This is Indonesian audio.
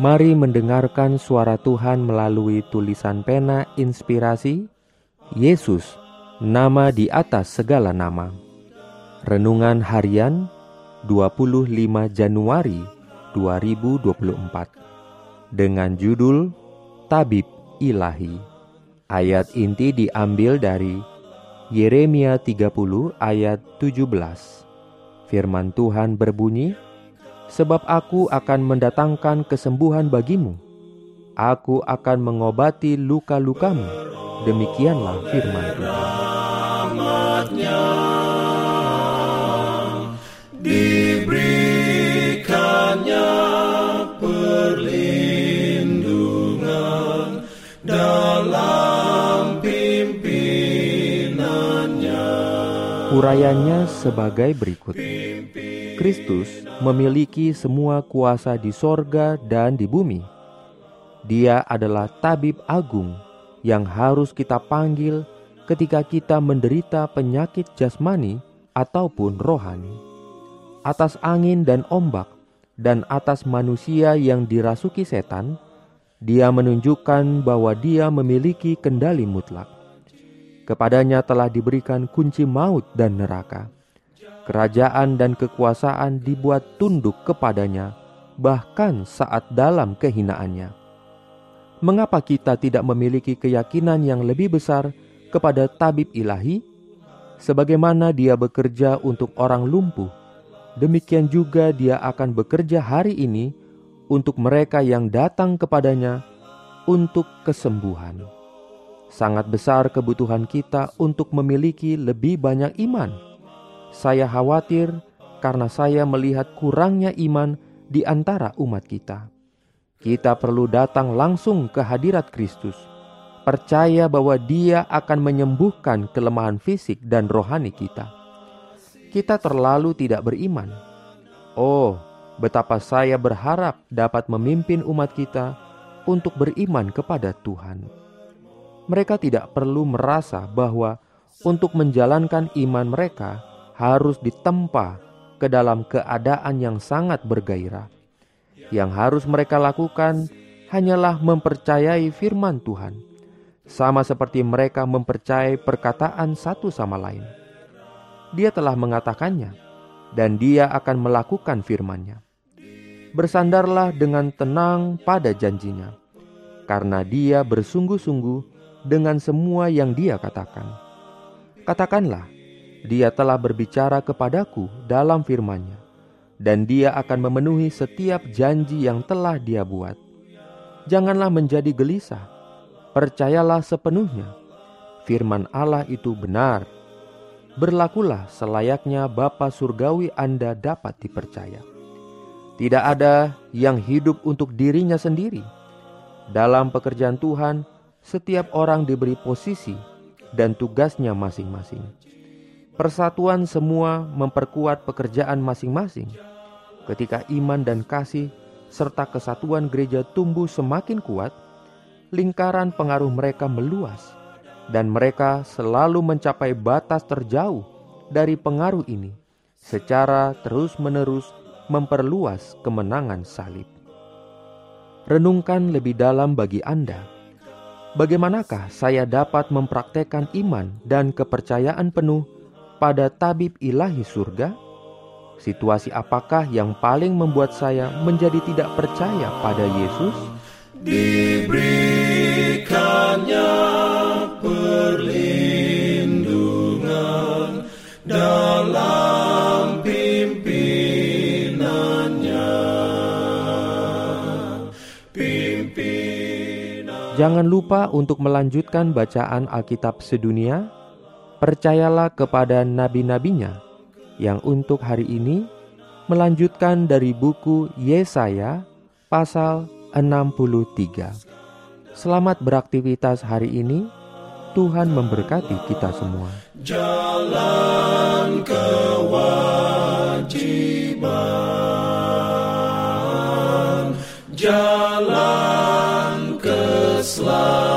Mari mendengarkan suara Tuhan melalui tulisan pena inspirasi Yesus, nama di atas segala nama. Renungan harian 25 Januari 2024 dengan judul Tabib Ilahi. Ayat inti diambil dari Yeremia 30 ayat 17. Firman Tuhan berbunyi, sebab aku akan mendatangkan kesembuhan bagimu. Aku akan mengobati luka-lukamu. Demikianlah firman Tuhan. Diberikannya perlindungan dalam pimpinannya. Urayanya sebagai berikut. Kristus memiliki semua kuasa di sorga dan di bumi. Dia adalah tabib agung yang harus kita panggil ketika kita menderita penyakit jasmani ataupun rohani. Atas angin dan ombak dan atas manusia yang dirasuki setan, dia menunjukkan bahwa dia memiliki kendali mutlak. Kepadanya telah diberikan kunci maut dan neraka kerajaan dan kekuasaan dibuat tunduk kepadanya, bahkan saat dalam kehinaannya. Mengapa kita tidak memiliki keyakinan yang lebih besar kepada tabib ilahi? Sebagaimana dia bekerja untuk orang lumpuh, demikian juga dia akan bekerja hari ini untuk mereka yang datang kepadanya untuk kesembuhan. Sangat besar kebutuhan kita untuk memiliki lebih banyak iman saya khawatir karena saya melihat kurangnya iman di antara umat kita. Kita perlu datang langsung ke hadirat Kristus, percaya bahwa Dia akan menyembuhkan kelemahan fisik dan rohani kita. Kita terlalu tidak beriman. Oh, betapa saya berharap dapat memimpin umat kita untuk beriman kepada Tuhan. Mereka tidak perlu merasa bahwa untuk menjalankan iman mereka harus ditempa ke dalam keadaan yang sangat bergairah. Yang harus mereka lakukan hanyalah mempercayai firman Tuhan, sama seperti mereka mempercayai perkataan satu sama lain. Dia telah mengatakannya, dan dia akan melakukan firman-Nya. Bersandarlah dengan tenang pada janjinya, karena dia bersungguh-sungguh dengan semua yang dia katakan. Katakanlah, dia telah berbicara kepadaku dalam firman-Nya, dan Dia akan memenuhi setiap janji yang telah Dia buat. Janganlah menjadi gelisah, percayalah sepenuhnya. Firman Allah itu benar. Berlakulah selayaknya Bapa Surgawi Anda dapat dipercaya. Tidak ada yang hidup untuk dirinya sendiri. Dalam pekerjaan Tuhan, setiap orang diberi posisi dan tugasnya masing-masing Persatuan semua memperkuat pekerjaan masing-masing. Ketika iman dan kasih serta kesatuan gereja tumbuh semakin kuat, lingkaran pengaruh mereka meluas, dan mereka selalu mencapai batas terjauh dari pengaruh ini, secara terus-menerus memperluas kemenangan salib. Renungkan lebih dalam bagi Anda. Bagaimanakah saya dapat mempraktekkan iman dan kepercayaan penuh pada tabib ilahi surga? Situasi apakah yang paling membuat saya menjadi tidak percaya pada Yesus? Diberikannya perlindungan dalam pimpinannya. Pimpinan. Jangan lupa untuk melanjutkan bacaan Alkitab sedunia Percayalah kepada nabi-nabinya yang untuk hari ini melanjutkan dari buku Yesaya pasal 63. Selamat beraktivitas hari ini. Tuhan memberkati kita semua. Jalan kewajiban. Jalan keselamatan.